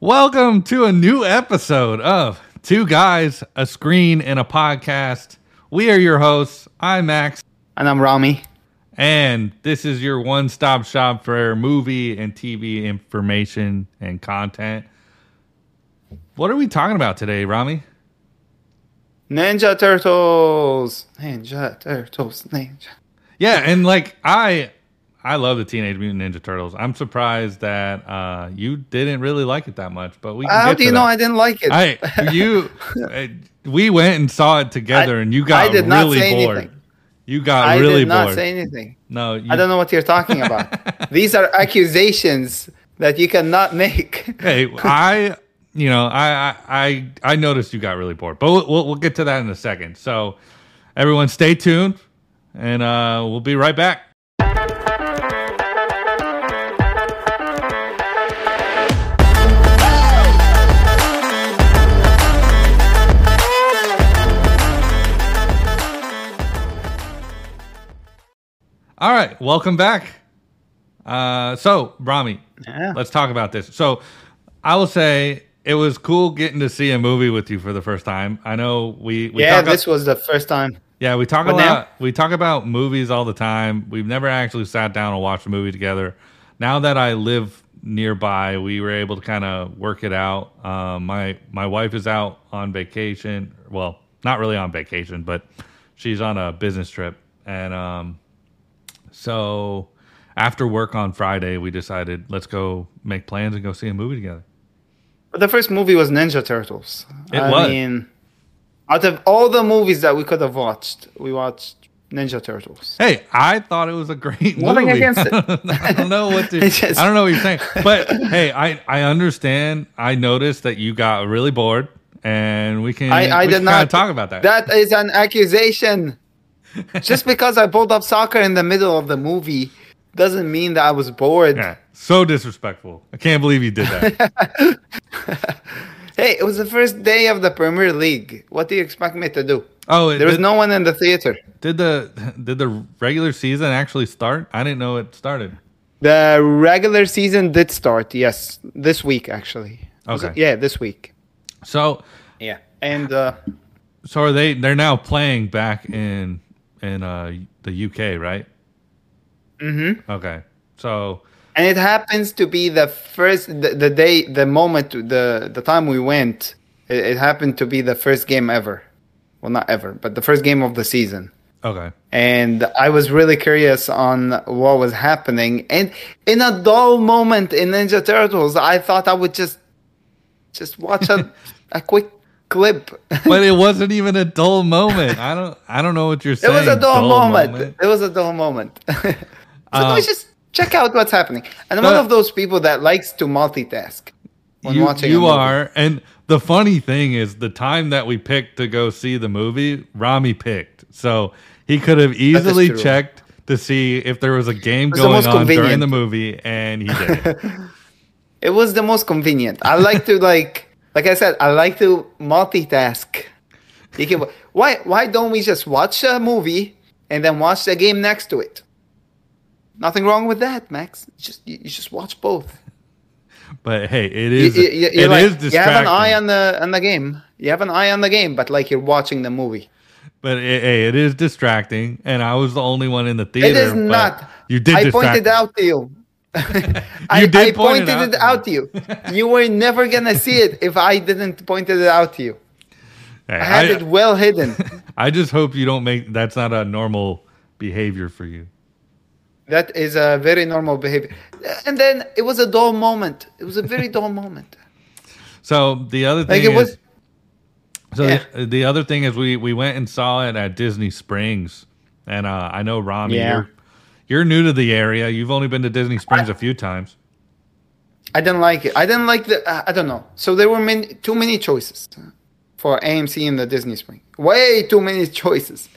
Welcome to a new episode of Two Guys, a Screen, and a Podcast. We are your hosts. I'm Max, And I'm Ramy. and this is your one stop shop for movie and TV information and content. What are we talking about today, Ramy? Ninja Turtles. Ninja Turtles. Ninja. Yeah, and like I I love the Teenage Mutant Ninja Turtles. I'm surprised that uh, you didn't really like it that much, but we How get do you know. I didn't like it? I you uh, we went and saw it together, I- and you got I did not really say bored. anything. You got I really did not bored. say anything. no, you, I don't know what you're talking about. These are accusations that you cannot make. Hey, I you know I I I, I noticed you got really bored, but we'll, we'll we'll get to that in a second. So everyone, stay tuned, and uh, we'll be right back. All right, welcome back. Uh, so, Ramy, Yeah. let's talk about this. So, I will say it was cool getting to see a movie with you for the first time. I know we, we yeah, this was the first time. yeah, we talk But now- We talk about movies all the time. We've never actually sat down and watched a movie together. Now that I live nearby, we were able to kind of work it out. Um, my my wife is out on vacation. Well, not really on vacation, but she's on a business trip, and um, so after work on Friday, we decided let's go make plans and go see a movie together. But the first movie was Ninja Turtles. It I was. mean, out of all the movies that we could have watched, we watched Ninja Turtles. Hey, I thought it was a great Nothing movie. against it. I don't know what to. Just- I don't know what you're saying, but hey, I I understand. I noticed that you got really bored, and we can. I, I we did can kinda not talk about that. That is an accusation. Just because I pulled up soccer in the middle of the movie doesn't mean that I was bored. yeah, so disrespectful. I can't believe you did that. Hey, it was the first day of the Premier League. What do you expect me to do? Oh, it There was did, no one in the theater. did the did the regular season actually start? I didn't know it started. The regular season did start, yes, this week actually. Okay. it? Yeah, this week. So Yeah. And uh, so are they? They're now playing back in in uh, the UK, right? mhm. Okay, so and it happens to be the first the, the day the moment the the time we went it, it happened to be the first game ever. Well, not ever, but the first game of the season. okay. and I was really curious on what was happening. And in a dull moment in Ninja Turtles, I thought I would just just watch a a quick clip. but it wasn't even a dull moment. I don't I don't know what you're saying. it was a dull, moment. It was a dull moment. so Um, let's just check out what's happening. And I'm one of those people that likes to multitask when You, watching. you are, and the funny thing is, the time that we picked to go see the movie, Ramy picked, so he could have easily checked to see if there was a game was going on during the movie, and he did. It was the most convenient. I like to like, like I said, I like to multitask. You can, why why don't we just watch a movie and then watch the game next to it? Nothing wrong with that, Max. Just you, you just watch both. but hey, it is you, you, it like, is you have an eye on the on the game. You have an eye on the game, but like you're watching the movie. but it, hey, it is distracting, and I was the only one in the theater. It is not. You did. I pointed out to you. I, I point it pointed out it out to you. You were never gonna see it if I didn't point it out to you. Hey, I had it well hidden. I just hope you don't make that's not a normal behavior for you. That is a very normal behavior. And then it was a dull moment. It was a very dull moment. So the other Like thing was- is, so Yeah. the, the other thing is we we went and saw it at Disney Springs, and uh, I know Ramy, Yeah. you're you're new to the area. You've only been to Disney Springs a few times. I didn't like it. I didn't like the. Uh, I don't know. So there were many, too many choices for AMC in the Disney Spring. Way too many choices.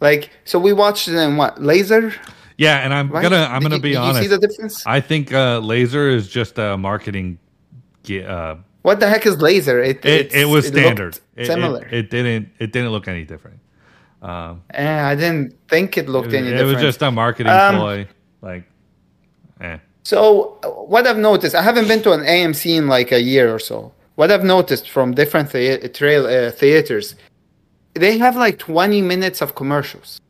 Like so, we watched it in what laser. Yeah, and I'm Right? gonna I'm Did gonna you- be honest. You see the difference? I think uh, laser is just a marketing. Uh, What the heck is laser? It it, it was standard. It, it- similar. It, didn't it didn't look any different. Um, Eh, I didn't think it looked it, any it different. was just a marketing Um, ploy. Like, eh. So what I've noticed, I haven't been to an AMC in like a year or so. What I've noticed from different thea- trail uh, theaters, they have like 20 minutes of commercials.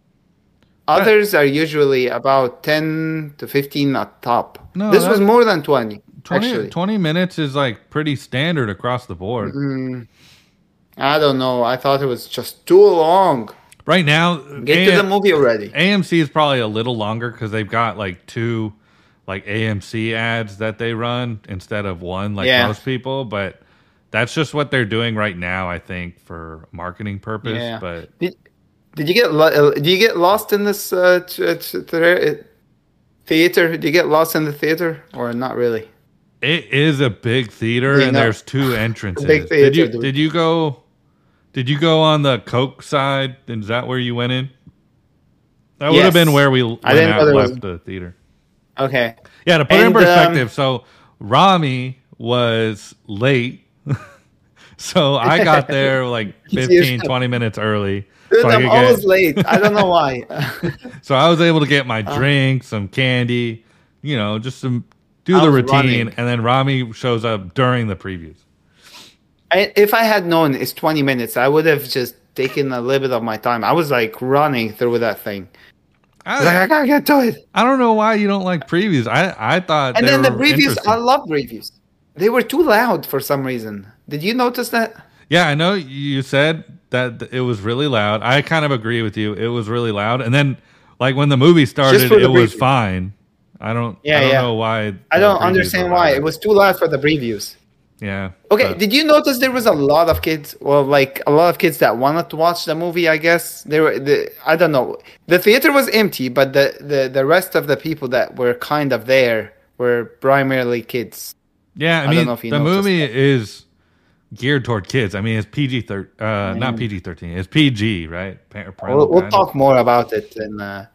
Others are usually about 10 to 15 at top. No, this was more than 20, 20, actually. 20 minutes is like pretty standard across the board. Mm, I don't know. I thought it was just too long. Right now, Get to the movie already. AMC is probably a little longer because they've got like two like AMC ads that they run instead of one like Yeah. most people. But that's just what they're doing right now, I think, for marketing purpose. Yeah. But Did, did you get lo- uh, did you get lost in this uh, t- t- t- theater? Did you get lost in the theater or not really? it is a big theater Yeah, and no. there's two entrances. Big did you did you go did you go on the Coke side? Is that where you went in? That would have been where we went I didn't out there was- left the theater. Okay. Yeah, to put it in And, um, perspective, so Ramy was late. so I got there like He's 15, 20 minutes early. Dude, So I, I'm always get, late. I don't know why. so I was able to get my Uh. drink, some candy, you know, just some do the routine. running. And then Ramy shows up during the previews. I, if I had known it's 20 minutes, I would have just taken a little bit of my time. I was like running through that thing. I was like, I, I gotta get to it. I don't know why you don't like previews. I, I thought And then the previews. I love previews. They were too loud for some reason. Did you notice that? Yeah, I know you said that it was really loud. I kind of agree with you. It was really loud. And then like when the movie started, the it was fine. I don't Yeah, I don't yeah. know why. I don't understand why. It was too loud for the previews. Yeah. Okay, but- did you notice there was a lot of kids? Well, like a lot of kids that wanted to watch the movie. I guess there were. The, I don't know. The theater was empty, but the, the the rest of the people that were kind of there were primarily kids. yeah, I don't mean know if you the movie is geared toward kids. I mean it's PG thir- uh not PG 13. It's PG, right? Pa- We'll, we'll talk more about it in, uh,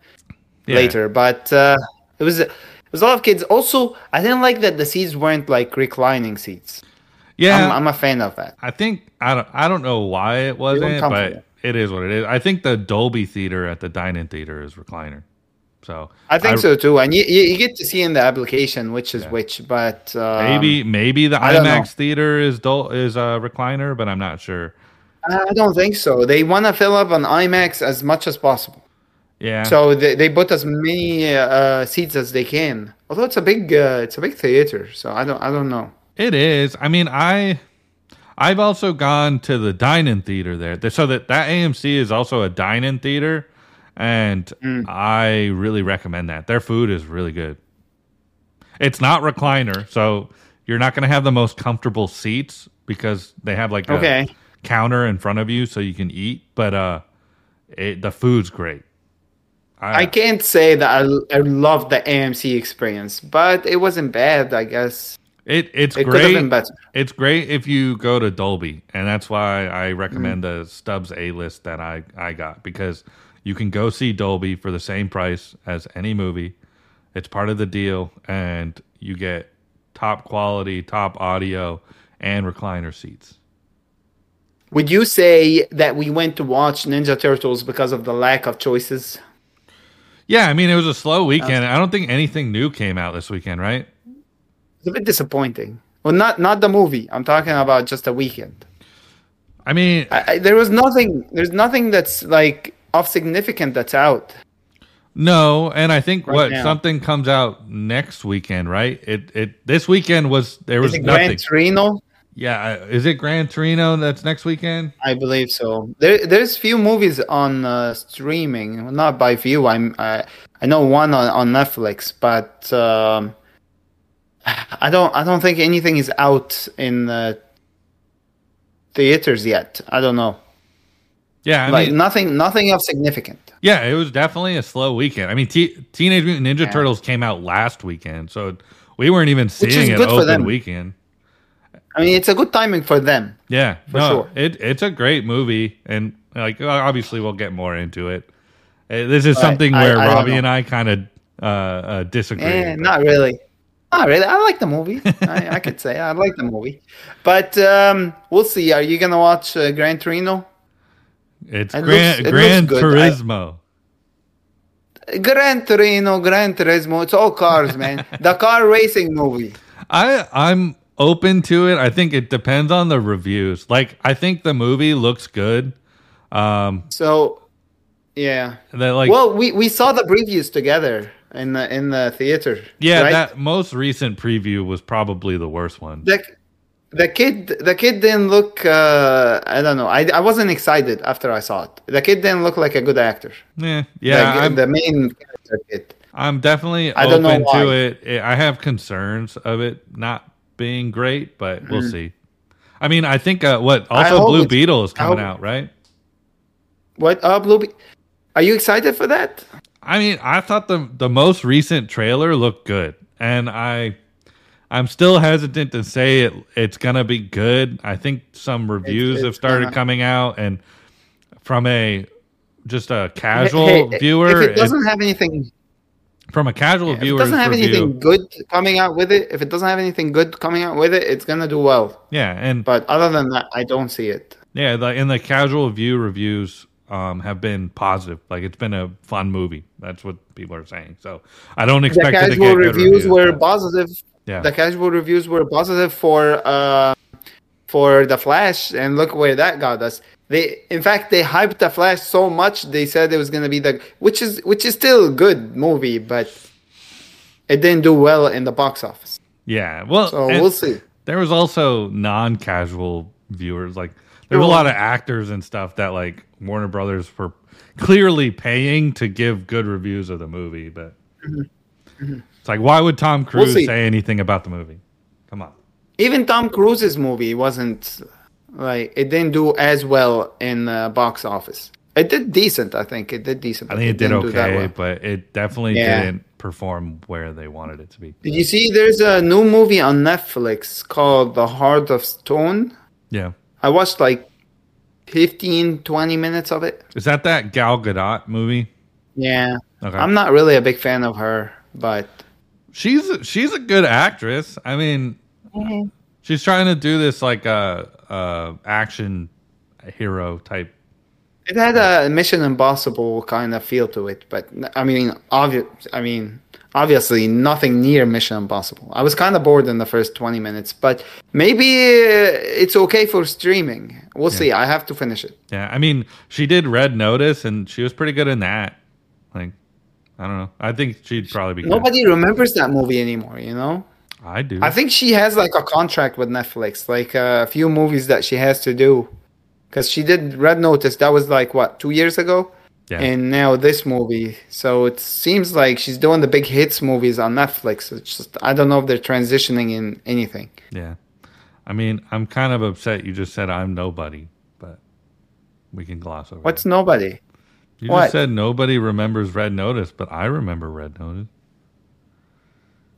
Yeah. later, but uh, it was it was a lot of kids. Also, I didn't like that the seats weren't like reclining seats. Yeah. I'm, I'm a fan of that. I think I don't I don't know why it wasn't, but it is what it is. I think the Dolby theater at the dine-in theater is recliner. So I think so too, and you, you get to see in the application which is Yeah. which, but um, Maybe maybe the I. IMAX theater is dol- is a recliner, but I'm not sure. I don't think so. They want to fill up an IMAX as much as possible. Yeah. So they, they put as many uh, seats as they can. Although it's a big uh, it's a big theater, so I don't I don't know. It is. I mean, I I've also gone to the dine-in theater there. So that that AMC is also a dine-in theater and Mm. I really recommend that. Their food is really good. It's not recliner, so you're not going to have the most comfortable seats because they have like a Okay. counter in front of you so you can eat, but uh it, the food's great. I can't say that I, I love the AMC experience, but it wasn't bad. I guess It it's it great. It's great if you go to Dolby, and that's why I recommend Mm. the Stubs A list that I I got because you can go see Dolby for the same price as any movie. It's part of the deal, and you get top quality, top audio, and recliner seats. Would you say that we went to watch Ninja Turtles because of the lack of choices? Yeah, I mean it was a slow weekend. I don't think anything new came out this weekend, right? It's a bit disappointing. Well, not not the movie. I'm talking about just the weekend. I mean, I, I, there was nothing. There's nothing that's like of significant that's out. No, and I think Right what now. something comes out next weekend, right? It it this weekend was there was nothing. Gran Torino? yeah, uh, is it Gran Torino that's next weekend? I believe so. There, there's few movies on uh, streaming. Not by few. I'm. I, I know one on, on Netflix, but um, I don't. I don't think anything is out in uh, theaters yet. I don't know. Yeah, I like mean, nothing. Nothing of significant. yeah, it was definitely a slow weekend. I mean, T- Teenage Mutant Ninja Yeah. Turtles came out last weekend, so we weren't even seeing it open them. weekend. I mean, it's a good timing for them. Yeah, For no, sure. it it's a great movie, and like obviously we'll get more into it. Uh, This is something I- where I don't Robbie and I kind of uh, uh, disagree. Eh, not really. Not really. I like the movie. I, I could say I like the movie, but um, we'll see. Are you gonna watch uh, Gran Torino? It's It Gran, looks- it Gran good. I- Turismo. Gran Torino, Gran Turismo. It's all cars, man. the car racing movie. I I'm open to it. I think it depends on the reviews. Like I think the movie looks good. Um So, yeah. that like well, we, we saw the previews together in the in the theater. yeah, right? that most recent preview was probably the worst one. the the kid the kid didn't look. Uh, I don't know. I I wasn't excited after I saw it. The kid didn't look like a good actor. yeah, yeah. the, I'm, the main character kid. I'm definitely I don't know open to why. it. It- I have concerns of it not being great, but we'll Mhm. see. I mean, I think uh, what also Blue Beetle is coming out, right? What? Uh, Blue. Be- Are you excited for that? I mean, I thought the the most recent trailer looked good, and I I'm still hesitant to say it it's gonna be good. I think some reviews it's have started coming out, and from a just a casual Hey, hey, viewer, If it it- doesn't have anything, from a casual it viewer, doesn't have review, anything good coming out with it, if it doesn't have anything good coming out with it, it's gonna do well. yeah, and But other than that, I don't see it. Yeah, the, in the casual view reviews um, have been positive. Like it's been a fun movie. That's what people are saying. So I don't The expect to casual reviews reviews. were but- positive. yeah, The casual reviews were positive for uh, for the Flash, and look where that got us. They, in fact, they hyped the Flash so much they said it was going to be the which is which is still a good movie, but it didn't do well in the box office. yeah. Well, So we'll see. there was also non-casual viewers. Like there were a lot of actors and stuff that like Warner Brothers were clearly paying to give good reviews of the movie. But mm-hmm. Mm-hmm. it's like, why would Tom Cruise see. say anything about the movie? Come on. Even Tom Cruise's movie wasn't like it didn't do as well in the box office. It did decent, I think. It did decent. I think it did do that okay, well. but it definitely Yeah. didn't perform where they wanted it to be. Did you see? There's a new movie on Netflix called The Heart of Stone. Yeah. I watched like 15, 20 minutes of it. Is that that Gal Gadot movie? Yeah. Okay. I'm not really a big fan of her, but she's she's a good actress. I mean, she's trying to do this like a uh, uh, action hero type. it had a Mission Impossible kind of feel to it. But I mean, obvious. I mean, obviously nothing near Mission Impossible. I was kind of bored in the first 20 minutes, but maybe uh, it's okay for streaming. We'll see. I have to finish it. Yeah, I mean, she did Red Notice, and she was pretty good in that. Like, I don't know. I think she'd probably be. Good. Nobody remembers that movie anymore. You know. I do. I think she has like a contract with Netflix, like a few movies that she has to do. Because she did Red Notice, that was like what two years ago, yeah. and now this movie. So it seems like she's doing the big hits movies on Netflix. It's just I don't know if they're transitioning in anything. yeah. I mean, I'm kind of upset. You just said I'm nobody, but we can gloss over. What's that. nobody? you what? just said? Nobody remembers Red Notice, but I remember Red Notice.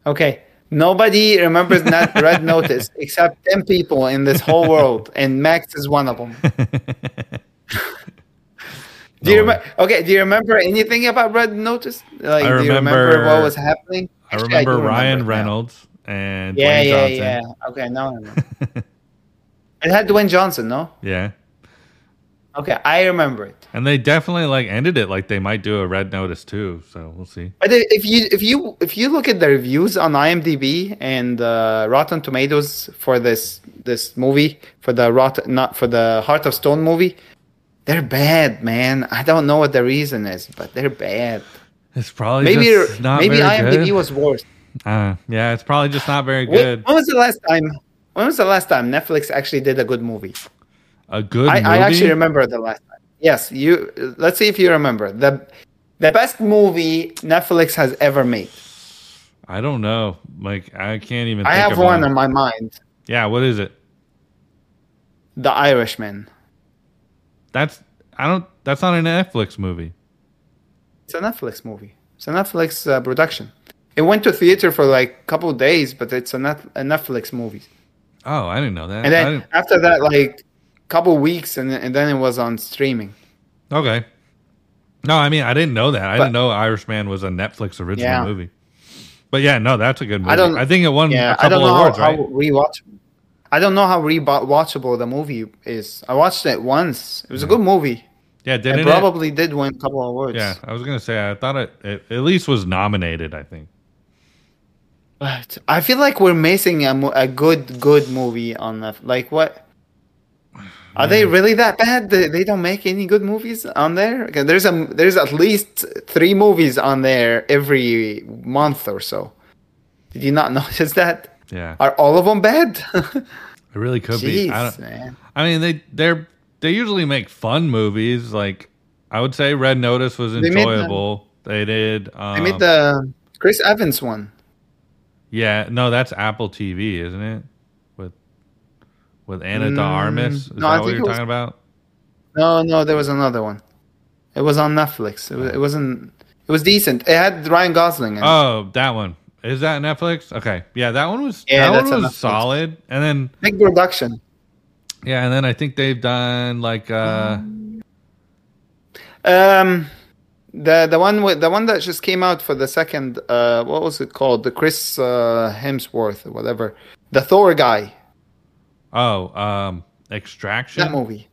Okay, nobody remembers that Red Notice except ten people in this whole world, and Max is one of them. Do you No remember? Okay, do you remember anything about Red Notice? Like, I do you remember remember- what was happening? I remember do Ryan now. Reynolds and Yeah, Dwayne yeah, Johnson. yeah. Okay, now I remember. it had Dwayne Johnson, no? yeah. Okay, I remember it. And they definitely like ended it like they might do a red notice too. So we'll see. But if you if you if you look at the reviews on IMDb and uh, Rotten Tomatoes for this this movie for the Rot not for the Heart of Stone movie, they're bad, man. I don't know what the reason is, but they're bad. It's probably Maybe just not maybe very IMDb good. was worse. Uh, yeah, it's probably just not very good. when was the last time? When was the last time Netflix actually did a good movie? A good I, movie. I actually remember the last time. Yes, you. Let's see if you remember the the best movie Netflix has ever made. I don't know. Like I can't even. I think have of one on my mind. Yeah, what is it? The Irishman. That's I don't. That's not a Netflix movie. It's a Netflix movie. It's a Netflix uh, production. It went to theater for like a couple days, but it's a, net, a Netflix movie. Oh, I didn't know that. And then after that, like couple weeks, and and then it was on streaming. okay. No, I mean I didn't know that. I But- didn't know Irishman was a Netflix original Yeah. movie. But yeah, no, that's a good movie. I, don't- I think it won Yeah, a I don't couple know awards, how, right? how rewatchable. I don't know how rewatchable the movie is. I watched it once. It was a good movie. Yeah, It didn't it? probably did win a couple of awards. Yeah, I was gonna say I thought it, it at least was nominated. I think. But I feel like we're missing a, a good good movie on the like what. Are they really that bad? They, don't make any good movies on there. There's a there's at least three movies on there every month or so. Did you not notice that? Yeah, Are all of them bad? it really could be. I, don't, man. I mean, they they're they usually make fun movies. Like I would say, Red Notice was made the- enjoyable. They did. Um, I made the Chris Evans one. yeah, no, that's Apple TV, isn't it? With with Anna de Mm, Armas. Is no, I that what think you're was- talking about? No, no, there was another one. It was on Netflix. It, was, it wasn't. It was decent. It had Ryan Gosling. In it. Oh, that one. Is that Netflix? Okay, yeah, that one was Yeah, that one was solid. And then Big production. yeah, and then I think they've done like uh Um, the the one with the one that just came out for the second. Uh, what was it called? The Chris uh, Hemsworth or whatever. The Thor guy. oh um Extraction. That movie.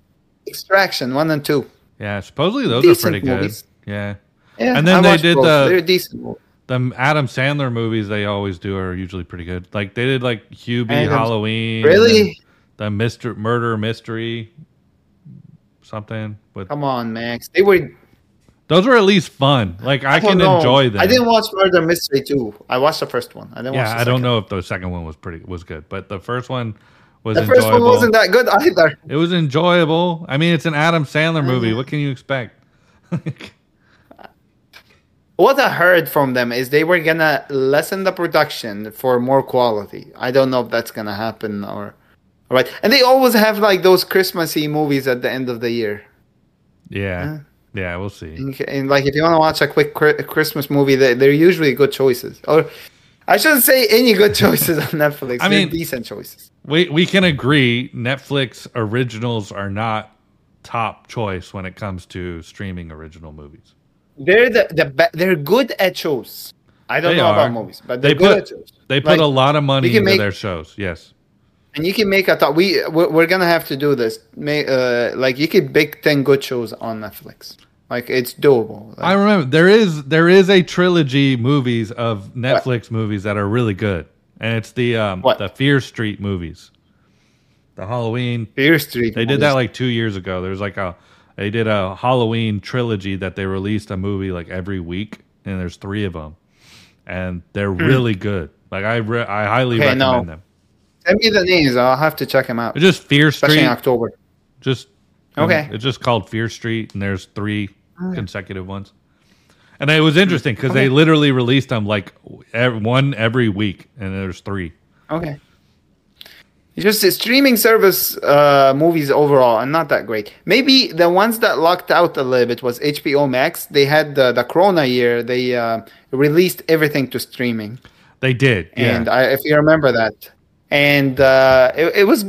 Extraction one and two. Yeah, supposedly those Decent are pretty good. Yeah. Yeah, And then I they did both. the- They're decent. movies. The Adam Sandler movies they always do are usually pretty good. Like they did like Hubie Adam's- Halloween. Really? The Mr. Murder Mystery something But Come on, Max. They were. those were at least fun. Like I, don't can know. enjoy them. I didn't watch Murder Mystery two. I watched the first one. I didn't watch. yeah, I don't know if the second one was pretty was good, but the first one was The first enjoyable. one wasn't that good either. It was enjoyable. I mean, it's an Adam Sandler movie. Mm-hmm. What can you expect? What I heard from them is they were gonna lessen the production for more quality. I don't know if that's gonna happen or, right? And they always have like those Christmassy movies at the end of the year. yeah, yeah, we'll see. And, and, like if you want to watch a quick Christmas movie, they, they're usually good choices. Or I shouldn't say any good choices on Netflix. I They're mean- decent choices. We we can agree Netflix originals are not top choice when it comes to streaming original movies. They're the, the be- they're good at shows. I don't They know are. about movies, but they're They good put- at shows. They put Like, a lot of money into make- their shows. Yes. And you can make a thought. We we're, we're gonna have to do this. May, uh, like you can make ten good shows on Netflix. Like it's doable. Like, I remember there is there is a trilogy movies of Netflix movies that are really good, and it's the um, What? the Fear Street movies, the Halloween. Fear Street. They did that like two years ago. There's like a they did a Halloween trilogy that they released a movie like every week, and there's three of them, and they're hmm. really good. Like I re- I highly. Okay, recommend no. them. Send me the names. I'll have to check them out. It's just Fear Street. Especially in October. Just Okay. It's just called Fear Street, and there's three consecutive ones. And it was interesting because they literally released them like ev- one every week, and there's three. Okay. It's just the streaming service uh, movies overall are not that great. Maybe the ones that locked out a little bit was HBO Max. They had the, the Corona year. They uh, released everything to streaming. They did, yeah. and I, if you remember that, and uh, it, it was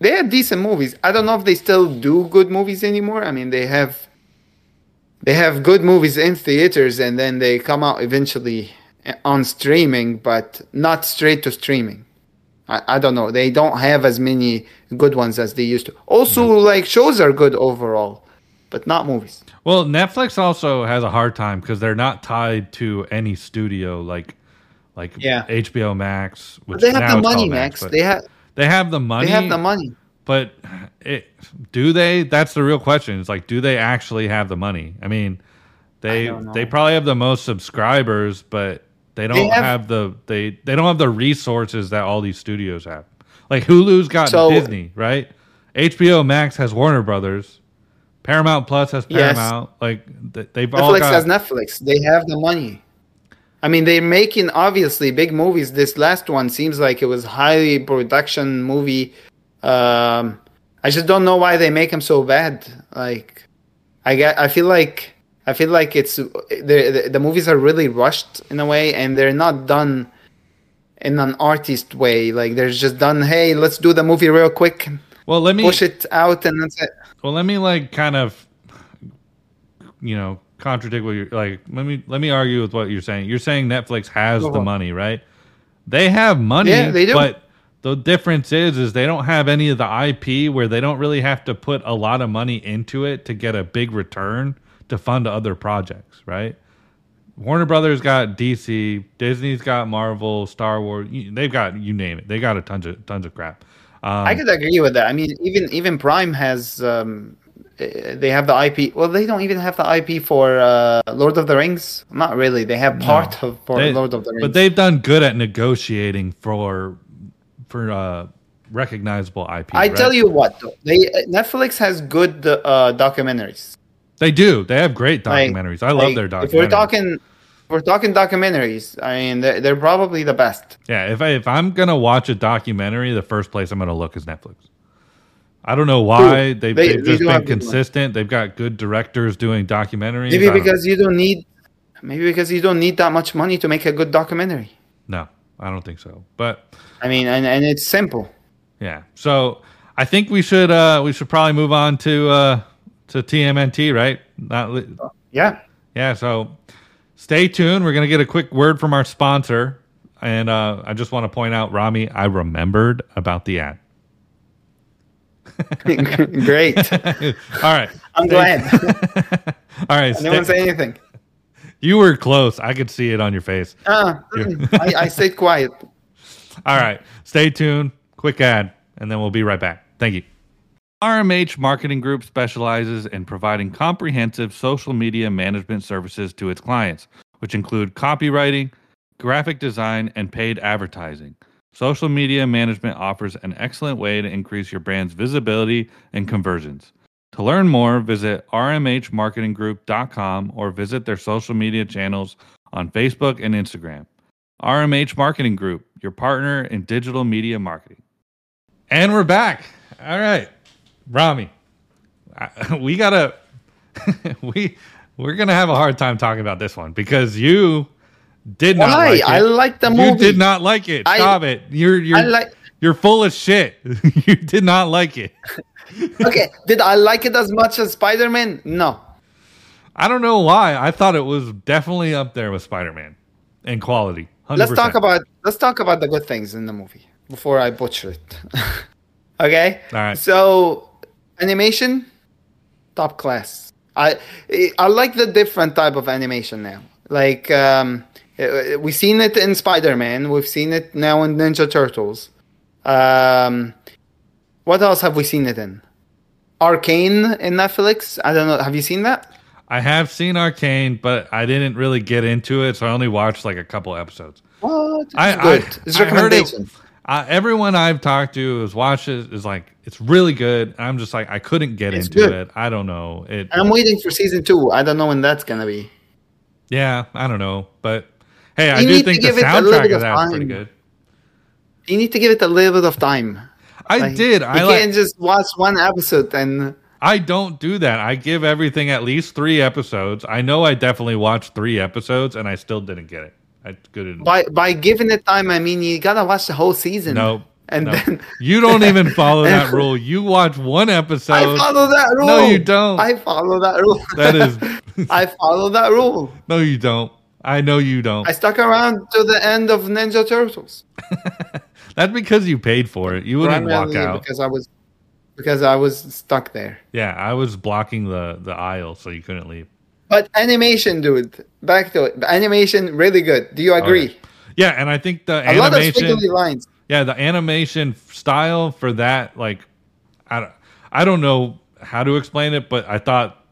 they had decent movies. I don't know if they still do good movies anymore. I mean, they have they have good movies in theaters, and then they come out eventually on streaming, but not straight to streaming. I, I don't know. They don't have as many good ones as they used to. Also, like shows are good overall, but not movies. well, Netflix also has a hard time because they're not tied to any studio like like Yeah. HBO Max. Which But they have the money, called Max. They have they have the money. they have the money. But it, do they? That's the real question. It's like, do they actually have the money? I mean, they they probably have the most subscribers, but they don't have- have, the they they don't have the resources that all these studios have. Like Hulu's got So- Disney, right? HBO Max has Warner Brothers. Paramount Plus has Yes. Paramount. Like they've all Netflix got. has Netflix. They have the money. I mean, they're making obviously big movies. This last one seems like it was highly production movie. Um, I just don't know why they make them so bad. Like, I get, I feel like, I feel like it's the the, the movies are really rushed in a way, and they're not done in an artist way. Like they're just done. Hey, let's do the movie real quick, well, let me push it out, and that's it. Well, let me like kind of, you know, contradict what you're like. Let me let me argue with what you're saying. You're saying Netflix has the money, right? They have money, Yeah, they do. but the difference is is they don't have any of the IP where they don't really have to put a lot of money into it to get a big return to fund other projects, right? Warner Brothers got DC, Disney's got Marvel, Star Wars. They've got you name it. They got a tons of tons of crap. Um, I could agree with that. I mean, even even Prime has um, eh, they have the IP. Well, they don't even have the IP for uh, Lord of the Rings. Not really. They have part of for They- Lord of the Rings. But they've done good at negotiating for for uh, recognizable IP. I right? tell you what, though, they Netflix has good uh, documentaries. They do. They have great Like- documentaries. I love like, their documentaries. If we're talking, if we're talking documentaries. I mean, they're, they're probably the best. Yeah, if I if I'm gonna watch a documentary, the first place I'm gonna look is Netflix. I don't know why they've, They- they've just been have consistent. They've got good directors doing documentaries. Maybe because you don't need, maybe because you don't need that much money to make a good documentary. no, I don't think so. But I mean, and, and it's simple. yeah, so I think we should uh we should probably move on to uh to TMNT, right? Not li- Yeah. yeah. So stay tuned. We're gonna get a quick word from our sponsor, and uh, I just want to point out, Ramy, I remembered about the ad. Great. All right. I'm Stay- glad. All right. no one stay- say anything. you were close. I could see it on your face. Uh, I, I stayed quiet. All right. Stay tuned. Quick ad, and then we'll be right back. Thank you. RMH Marketing Group specializes in providing comprehensive social media management services to its clients, which include copywriting, graphic design, and paid advertising. Social media management offers an excellent way to increase your brand's visibility and conversions. To learn more, visit rmhmarketinggroup.com or visit their social media channels on Facebook and Instagram. RMH Marketing Group, your partner in digital media marketing. And we're back. All right. Ramy, I- we got to we we're to have a hard time talking about this one because you did not Why? like it. I like the movie. You did not like it. I- Stop it. You're you're I like. you're full of shit. you did not like it. Okay, did I like it as much as Spider Man? No. I don't know why. I thought it was definitely up there with Spider-Man in quality. 100%. Let's talk about let's talk about the good things in the movie before I butcher it. okay. All right. So animation, top class. I I like the different type of animation now. Like um, uh, we've seen it in Spider Man. We've seen it now in Ninja Turtles. Um, what else have we seen it in? Arcane in Netflix. I don't know. Have you seen that? I have seen Arcane, but I didn't really get into it, so I only watched like a couple episodes. What? It's I, good. I, it's I heard it. Uh, everyone I've talked to has watched it is like it's really good. I'm just like I couldn't get It's into good. it. I don't know it. I'm waiting for season two. I don't know when that's gonna be. yeah, I don't know, but hey, I You do think the give it a little soundtrack of that's pretty good. You need to give it a little bit of time. I Like, did. You I like. can't just watch one episode and I don't do that. I give everything at least three episodes. I know I definitely watched three episodes, and I still didn't get it. I couldn't. by by giving it time. I mean, you gotta watch the whole season. No, and no. then you don't even follow that rule. You watch one episode. I follow that rule. No, you don't. I follow that rule. That is- I follow that rule. no, you don't. I know you don't. I stuck around to the end of Ninja Turtles. That's because you paid for it. You wouldn't walk out. because I was because I was stuck there. Yeah, I was blocking the the aisle, so you couldn't leave. But animation, dude. Back to it. The animation, really good. Do you agree? Okay. Yeah, and I think the A lot of animation. lines. yeah, the animation style for that, like, I don't, I don't know how to explain it, but I thought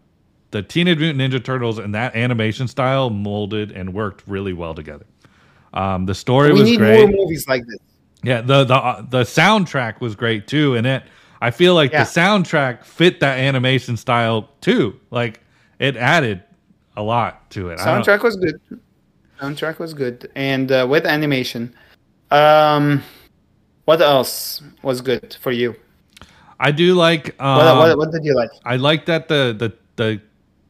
the Teenage Mutant Ninja Turtles and that animation style molded and worked really well together. Um, the story We was need great. more movies like this. Yeah, the the uh, the soundtrack was great too, and it I feel like Yeah. the soundtrack fit that animation style too. Like it added a lot to it. Soundtrack was good. Soundtrack was good, and uh, with animation. Um, what else was good for you? I do like. Um, What, what, what did you like? I like that the the the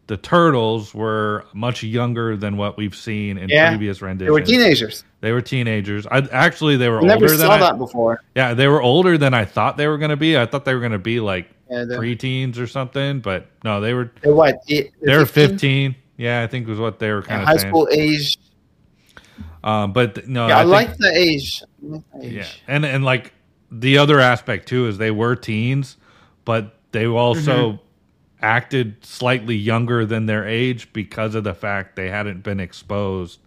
the turtles were much younger than what we've seen in Yeah, previous renditions. They were teenagers. They were teenagers. I actually they were never older than saw I, that before. yeah they were older than I thought they were going to be. I thought they were going to be like Yeah, the- preteens or something, but no, they were They're what? eight- they were 15. Yeah, I think was what they were Yeah, kind of high saying. school age. Um, but no, Yeah, I, think- like the age. The age. Yeah, and and like the other aspect too is they were teens, but they also Mm-hmm. acted slightly younger than their age because of the fact they hadn't been exposed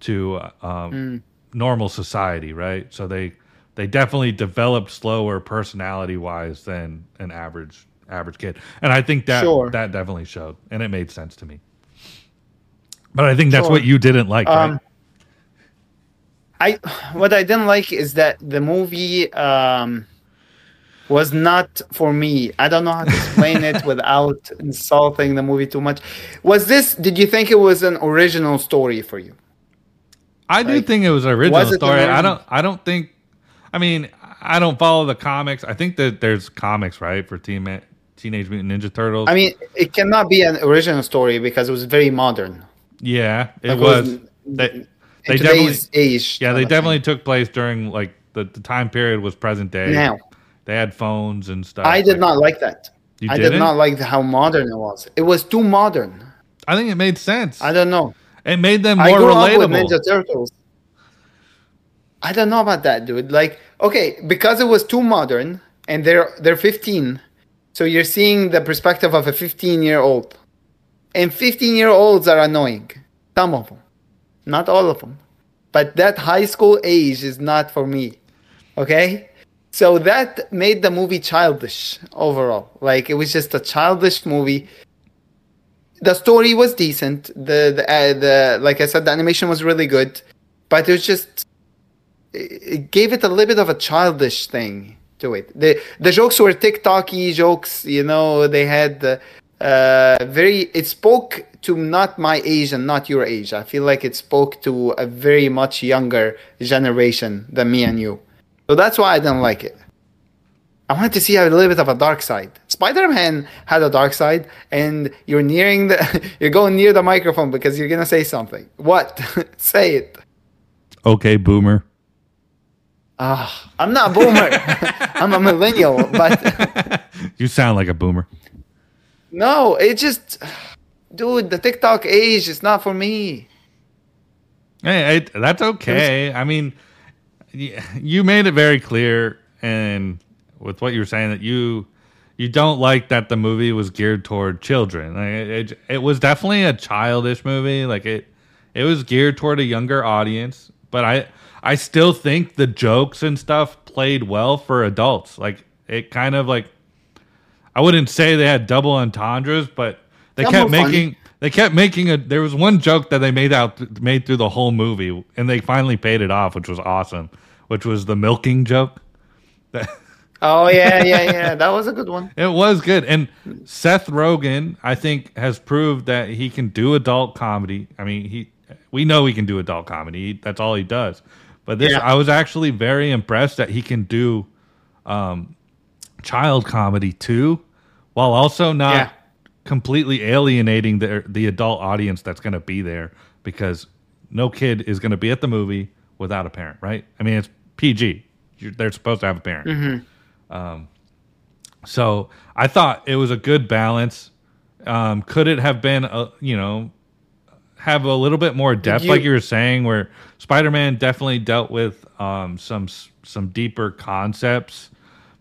to uh, um, Mm. normal society, right? So they they definitely developed slower personality wise than an average average kid, and I think that Sure. that definitely showed, and it made sense to me. But I think that's Sure. what you didn't like, right? Um, I what I didn't like is that the movie um, was not for me. I don't know how to explain it without insulting the movie too much. Was this? Did you think it was an original story for you? I do think it was an original was it story. I original? don't. I don't think. I mean, I don't follow the comics. I think that there's comics, right, for Teen, Teenage Mutant Ninja Turtles. I mean, it cannot be an original story because it was very modern. yeah, it Like, was. They, they definitely. today's age. Yeah, they definitely took place during like the, the time period was present day. Now, they had phones and stuff. I did like- not like that. You I did not like how modern it was. It was too modern. I think it made sense. I don't know. it made them I more grew up with relatable. Ninja Turtles. I don't know about that, dude. Like, okay, because it was too modern, and they're they're 15, so you're seeing the perspective of a 15 year old, and 15 year olds are annoying. Some of them, not all of them, but that high school age is not for me. Okay, so that made the movie childish overall. Like, it was just a childish movie the story was decent. The the, uh, the like I said, the animation was really good, but it was just it gave it a little bit of a childish thing to it. the The jokes were TikToky jokes, you know. They had uh, uh, very. It spoke to not my age and not your age. I feel like it spoke to a very much younger generation than me and you. So that's why I didn't like it. I wanted to see a little bit of a dark side. Spider-Man had a dark side, and you're nearing the, you're going near the microphone because you're gonna say something. What? say it. okay, boomer. Ah, I'm not a boomer. I'm a millennial, but You sound like a boomer. no, it just, dude, the TikTok age is not for me. Hey, it, that's okay. I mean, you made it very clear, and with what you were saying, that you you don't like that the movie was geared toward children. Like, it, it, it was definitely a childish movie. Like it it was geared toward a younger audience, but I I still think the jokes and stuff played well for adults. Like it kind of like I wouldn't say they had double entendres, but they kept were funny. making they kept making a there was one joke that they made out made through the whole movie and they finally paid it off, which was awesome, which was the milking joke. Oh yeah, yeah, yeah. That was a good one. It was good. And Seth Rogen, I think, has proved that he can do adult comedy. I mean, he we know he can do adult comedy. That's all he does. But this Yeah. I was actually very impressed that he can do um child comedy too, while also not Yeah. completely alienating the the adult audience that's going to be there because no kid is going to be at the movie without a parent, right? I mean, it's PG. You're, they're supposed to have a parent. Um, so I thought it was a good balance. Um, could it have been, a, you know, have a little bit more depth, you- like you were saying, where Spider-Man definitely dealt with um, some some deeper concepts,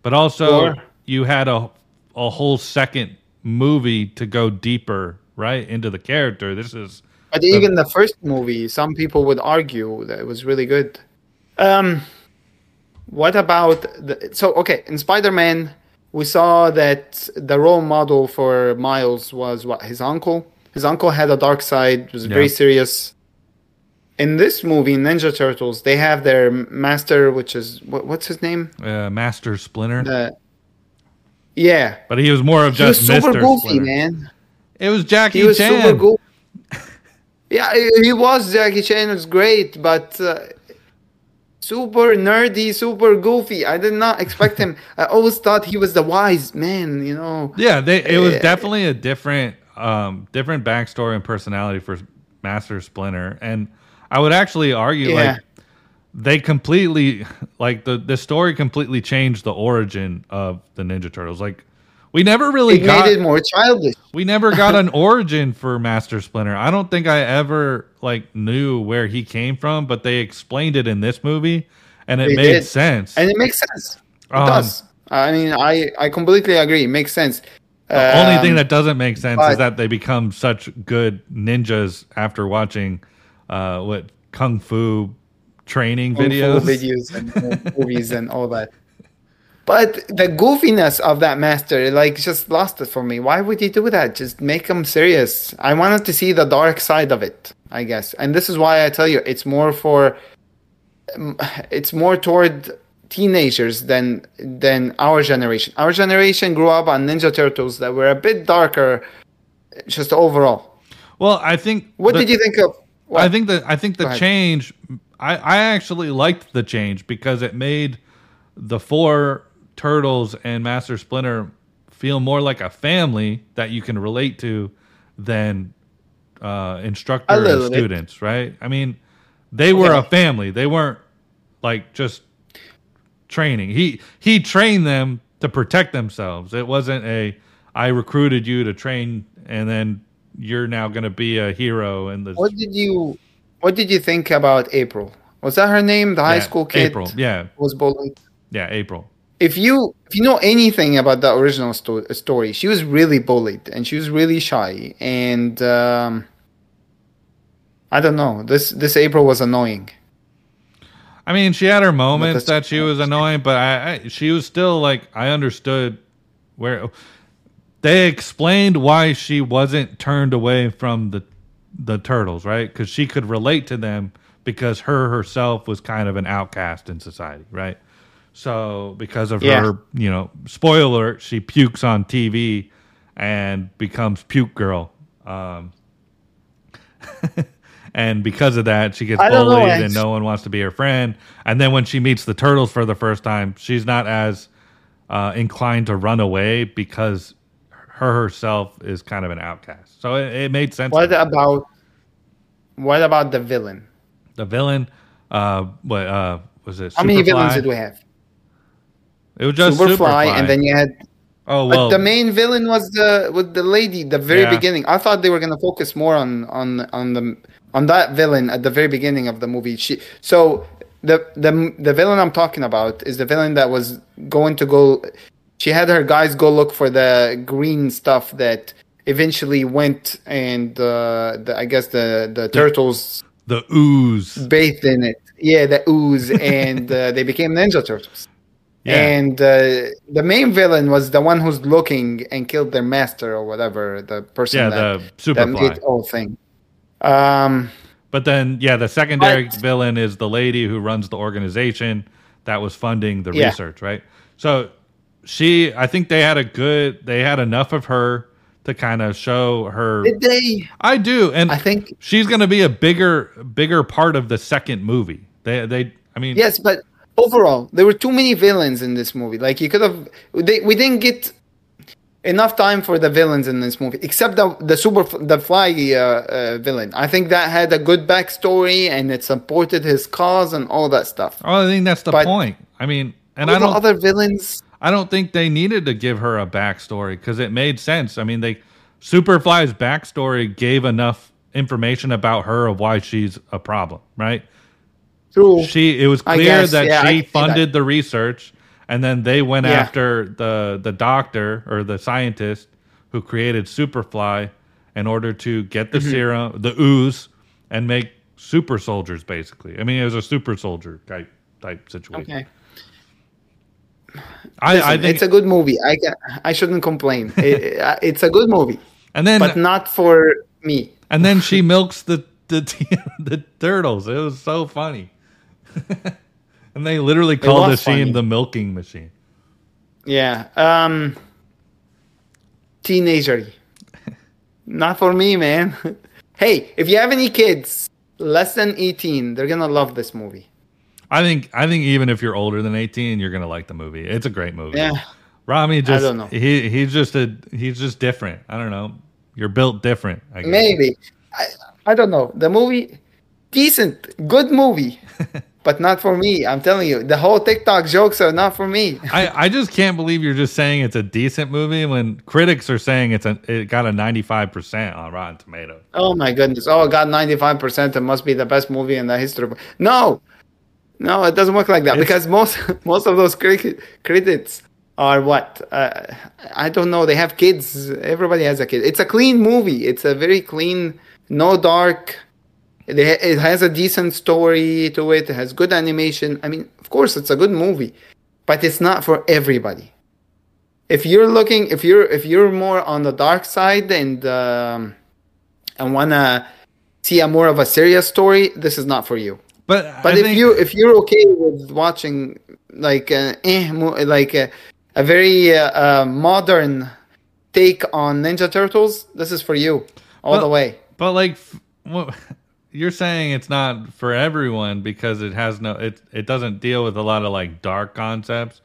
but also Sure. you had a a whole second movie to go deeper, right, into the character. This is But even the first movie, some people would argue that it was really good. Um, what about the, so? Okay, in Spider-Man, we saw that the role model for Miles was what his uncle. His uncle had a dark side. Was very serious. In this movie, Ninja Turtles, they have their master, which is what, what's his name? uh, Master Splinter, Uh, yeah, but he was more of he just super Mr. goofy, Splinter. man. It was Jackie He was Chan. super cool. Yeah, he was Jackie Chan was great, but uh, super nerdy, super goofy. I did not expect him. I always thought he was the wise man, you know. Yeah, they it was Yeah. definitely a different um different backstory and personality for Master Splinter. And I would actually argue Yeah. like they completely like the the story completely changed the origin of the Ninja Turtles. Like we never really It got made it more childish. we never got an origin for Master Splinter. I don't think I ever like knew where he came from, but they explained it in this movie and it They made did. sense. And it makes sense. It does. I mean, I I completely agree. It makes sense. The only thing Um, that doesn't make sense but- is that they become such good ninjas after watching uh, what kung fu training kung fu videos. videos and movies and all that. But the goofiness of that master, like, just lost it for me. Why would you do that? Just make him serious. I wanted to see the dark side of it, I guess. And this is why I tell you, it's more for, um, it's more toward teenagers than than our generation. Our generation grew up on Ninja Turtles that were a bit darker, just overall. Well, I think What the- did you think of? I think that I think the change. I, I actually liked the change because it made the four turtles and Master Splinter feel more like a family that you can relate to than uh, instructor and little bit. students. Right? I mean, they were a family. They weren't like just training. He he trained them to protect themselves. It wasn't a I recruited you to train and then you're now going to be a hero in the What did you What did you think about April? Was that her name? The high Yeah, school kid April. Yeah, was bullied. yeah, April. If you if you know anything about the original sto- story, she was really bullied and she was really shy. And um, I don't know. This this April was annoying. I mean, she had her moments that she was annoying, but I, I she was still like I understood where they explained why she wasn't turned away from the the turtles, right? Because she could relate to them because her herself was kind of an outcast in society, right? So because of Yeah. her, you know, spoiler, she pukes on TV and becomes puke girl. Um, and because of that, she gets know, bullied, and no one wants to be her friend. And then when she meets the turtles for the first time, she's not as uh, inclined to run away because her herself is kind of an outcast. So it, it made sense. What about what about the villain? the villain? Uh, what uh, was it? How many villains did we have? It was just Superfly, Superfly, and then you had oh But well, the main villain was the with the lady, the very Yeah. beginning. I thought they were gonna focus more on on on the on that villain at the very beginning of the movie. She so the the the villain I'm talking about is the villain that was going to go. She had her guys go look for the green stuff that eventually went and uh, the, I guess the the turtles the ooze. bathed in it. Yeah, the ooze, and uh, they became Ninja Turtles. Yeah. And uh, the main villain was the one who's looking and killed their master or whatever, the person Yeah, that, the that made whole thing. Um, But then, yeah, the secondary But- villain is the lady who runs the organization that was funding the Yeah. research, right? So she, I think they had a good, they had enough of her to kind of show her. did they? I do, and I think she's going to be a bigger, bigger part of the second movie. They, they, I mean, yes, but overall, there were too many villains in this movie. Like you could have, they, we didn't get enough time for the villains in this movie, except the the super the fly uh, uh, villain. I think that had a good backstory and it supported his cause and all that stuff. oh, I think that's the But- point. I mean, and I don't, other villains. I don't think they needed to give her a backstory because it made sense. I mean, they Superfly's backstory gave enough information about her of why she's a problem, right? True. She it was clear guess, that yeah, she see that. funded the research, and then they went Yeah. after the the doctor or the scientist who created Superfly in order to get the Mm-hmm. serum, the ooze, and make super soldiers. Basically, I mean, it was a super soldier type type situation. Okay. I, Listen, I think, it's a good movie. I I shouldn't complain. It- it- it's a good movie, and then but not for me. And then she milks the the the turtles. It was so funny. and they literally called the machine funny. the milking machine. Yeah. Um. Teenager. not for me, man. hey, if you have any kids less than eighteen, they're gonna love this movie. I think I think even if you're older than 18, you're gonna like the movie. It's a great movie. Yeah. Ramy just don't know. he he's just a he's just different. I don't know. You're built different. I guess. Maybe. I, I don't know. The movie, decent, good movie, but not for me. I'm telling you, the whole TikTok jokes are not for me. I, I just can't believe you're just saying it's a decent movie when critics are saying it's a it got a 95% on Rotten Tomatoes. Oh my goodness! Oh, it got ninety five percent. It must be the best movie in the history. No, No, it doesn't work like that It's- because most most of those cri- critics are what uh, I don't know. They have kids. Everybody has a kid. It's a clean movie. It's a very clean, no dark. It, has a decent story to it. It has good animation. I mean, of course, it's a good movie, but it's not for everybody. If you're looking, if you're if you're more on the dark side and um, and wanna see a more of a serious story, this is not for you. But But I if think- you if you're okay with watching like uh, eh, like a, a very uh, uh, modern take on Ninja Turtles, this is for you all Well- the way. But like, you're saying it's not for everyone because it has no it it doesn't deal with a lot of like dark concepts.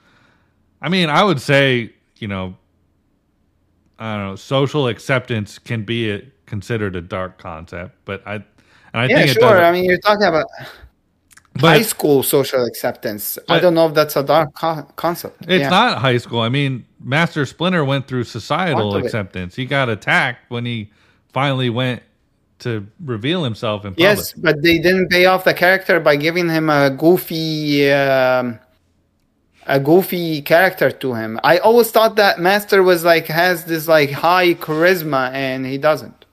I mean, I would say you know, I don't know, social acceptance can be a, considered a dark concept, but I and I Yeah, think sure. I mean, you're talking about but high school social acceptance. I don't know if that's a dark co- concept. It's Yeah. not high school. I mean, Master Splinter went through societal of it. acceptance. He got attacked when he finally went to reveal himself in public. Yes, but they didn't pay off the character by giving him a goofy, um, a goofy character to him. I always thought that Master was like has this like high charisma, and he doesn't.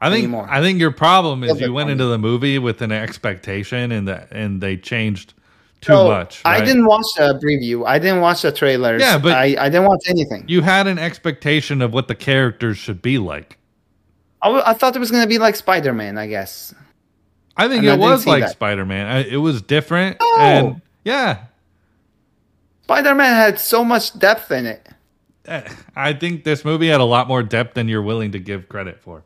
I think anymore. I think your problem is you went into the movie with an expectation and that and they changed too So, much. I didn't watch the preview. I didn't watch the trailers. Yeah, but- I, I didn't watch anything. You had an expectation of what the characters should be like. I, w- I thought it was gonna be like Spider Man. I guess. I think And it didn't was like. Spider Man. It was different No. and yeah. Spider Man had so much depth in it. eh, I think this movie had a lot more depth than you're willing to give credit for.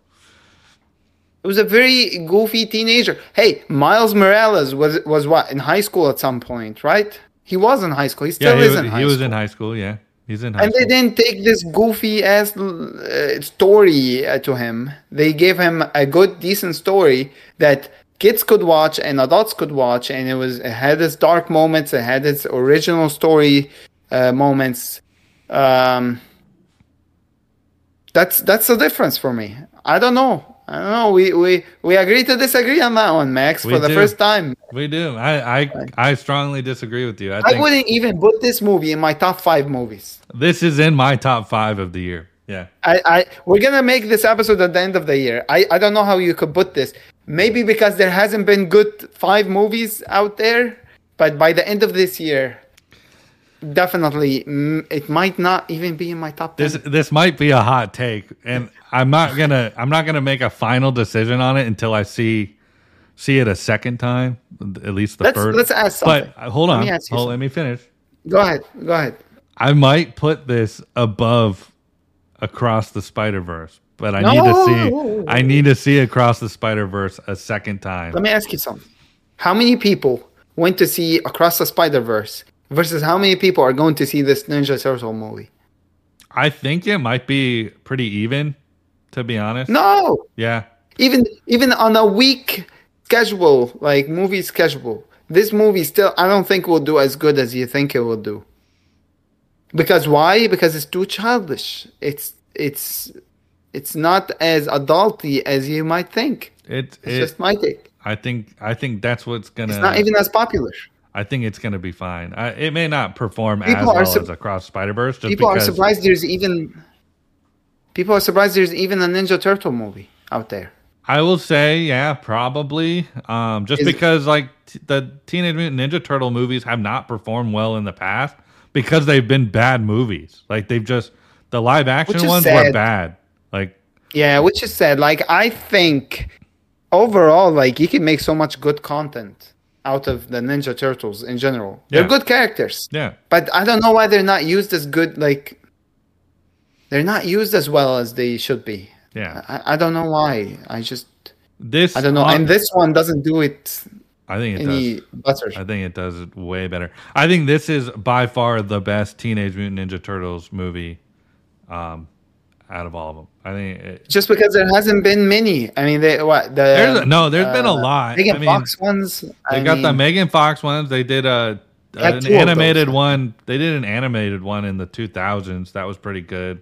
It was a very goofy teenager. Hey, Miles Morales was was what in high school at some point, right? He was in high school. He Yeah, still he, is was, in high school. he was in high school. Yeah, he's in and school. they didn't take this goofy ass uh, story uh, to him. They gave him a good, decent story that kids could watch and adults could watch, and it was it had its dark moments. It had its original story uh, moments. Um, that's that's the difference for me. I don't know. I don't know. We we we agree to disagree on that one, Max, We for the do. first time. We do. I I, I strongly disagree with you. I I wouldn't even put this movie in my top five movies. this is in my top five of the year. Yeah. I, I we're gonna make this episode at the end of the year. I, I don't know how you could put this. Maybe because there hasn't been good five movies out there, but by the end of this year, definitely it might not even be in my top. 10. This this might be a hot take, and I'm not gonna I'm not gonna make a final decision on it until I see see it a second time, at least the Let's- 1st let's ask something. But uh, hold Let on, me ask you hold, let me finish. Go ahead, go ahead. I might put this above Across the Spider Verse, but I No. need to see I need to see Across the Spider Verse a second time. Let me ask you something. How many people went to see Across the Spider Verse versus how many people are going to see this Ninja Turtle movie? I think it might be pretty even, to be honest. No, Yeah. even even on a week schedule, like movie schedule, this movie still I don't think will do as good as you think it will do. Because why? Because it's too childish. It's it's it's not as adulty as you might think. It, It's it just my take. I think I think that's what's gonna It's not even as popular. I think it's gonna be fine. I, it may not perform as People are well sup- as Across Spider Verse People are surprised there's even people are surprised there's even a Ninja Turtle movie out there. I will say, yeah, probably. Um, just Is- because like t- the Teenage Mutant Ninja Turtle movies have not performed well in the past because they've been bad movies. Like they've just the live action ones were bad. Like Yeah, which is sad. Like I think overall, like you can make so much good content out of the Ninja Turtles in general. They're good characters, yeah, but I don't know why they're not used as good. Like they're not used as well as they should be. yeah. I, I don't know why. I just This I don't know. on- and this one doesn't do it I think it any does. better. I think it does it way better. I think this is by far the best Teenage Mutant Ninja Turtles movie um, out of all of them. I think it, Just because there hasn't been many. I mean, they what the There's a- no, there's been a uh, lot. Megan I mean, Fox ones. They I got the Megan Fox ones. They did a an animated one. They did an animated one in the 2000s. That was pretty good.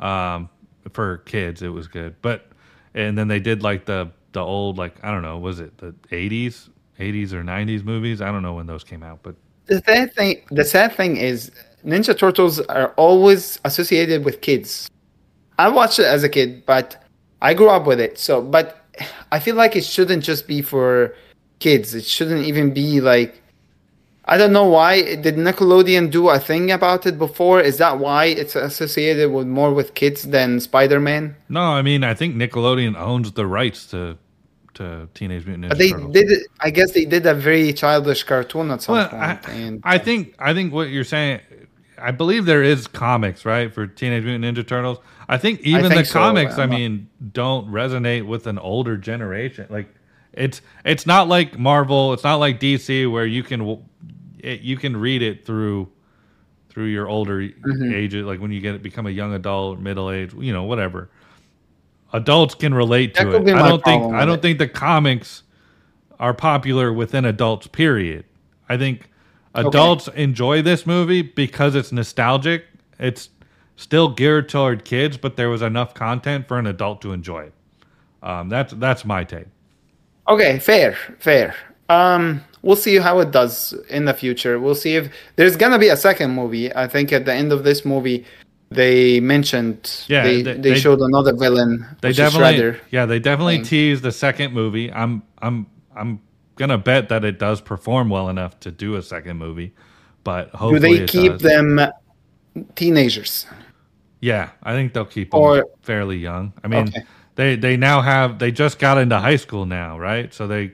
Um, for kids, it was good. But and then they did like the the old like I don't know, was it the 80s 80s or 90s movies. I don't know when those came out, but The sad thing, the sad thing is, Ninja Turtles are always associated with kids. I watched it as a kid, but I grew up with it. So, but I feel like it shouldn't just be for kids. It shouldn't even be like. I don't know why. Did Nickelodeon do a thing about it before? Is that why it's associated with more with kids than Spider Man? no, I mean I think Nickelodeon owns the rights to to Teenage Mutant Ninja But they Turtles. did. I guess they did a very childish cartoon at some Well, point. I, and I think I think what you're saying. I believe there is comics right for Teenage Mutant Ninja Turtles. I think even the think so. comics, I I'm not- mean, don't resonate with an older generation. Like it's it's not like Marvel. It's not like DC where you can it, you can read it through through your older Mm-hmm. ages, like when you get it become a young adult, middle age, you know, whatever. Adults can relate to it. I don't think I don't it. think the comics are popular within adults. Period. I think adults enjoy this movie because it's nostalgic. It's still geared toward kids, but there was enough content for an adult to enjoy it. Um, that's that's my take. Okay, fair, fair. Um, we'll see how it does in the future. We'll see if there's gonna be a second movie. I think at the end of this movie, they mentioned Yeah, they, they- they, showed another villain. They definitely, yeah, they definitely teased the second movie. I'm, I'm, I'm gonna bet that it does perform well enough to do a second movie, but Do they keep does. them teenagers? Yeah, I think they'll keep them fairly young. I mean, Okay. they they now have they just got into high school now, right? So they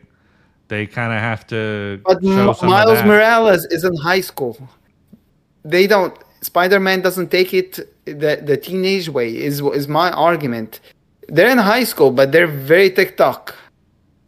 they kind of have to But show M- some of Miles. Morales is in high school. They don't. Spider-Man doesn't take it the the teenage way. Is is my argument? They're in high school, but they're very TikTok,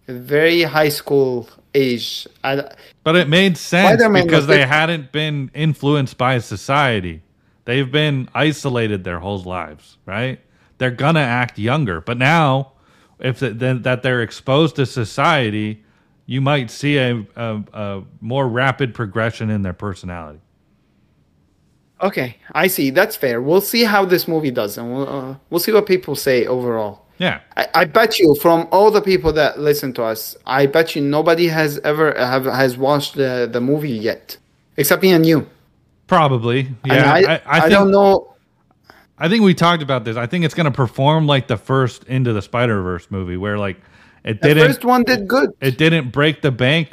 very high school age. I, But it made sense because they different. hadn't been influenced by society. They've been isolated their whole lives, right? They're gonna act younger, but now, if it, then that they're exposed to society, you might see a, a, a more rapid progression in their personality. okay, I see. That's fair. We'll see how this movie does, and we'll uh, we'll see what people say overall. Yeah, I, I bet you from all the people that listen to us, I bet you nobody has ever have has watched the the movie yet, except me and you. probably. Yeah, I, I, I, I think, don't know. I think we talked about this. I think it's going to perform like the first Into the Spider Verse movie, where like it The didn't first one did good. it didn't break the bank,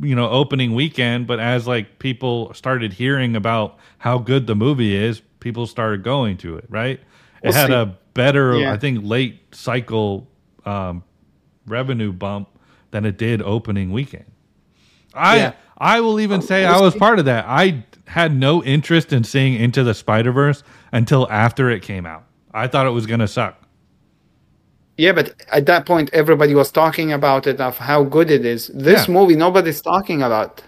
you know, opening weekend. But as like people started hearing about how good the movie is, people started going to it. Right? We'll it had see. a better, Yeah. I think, late cycle um, revenue bump than it did opening weekend. I Yeah. I will even say I was part of that. I had no interest in seeing Into the Spider Verse until after it came out. I thought it was gonna suck. Yeah, but at that point, everybody was talking about it of how good it is. This Yeah. movie, nobody's talking about.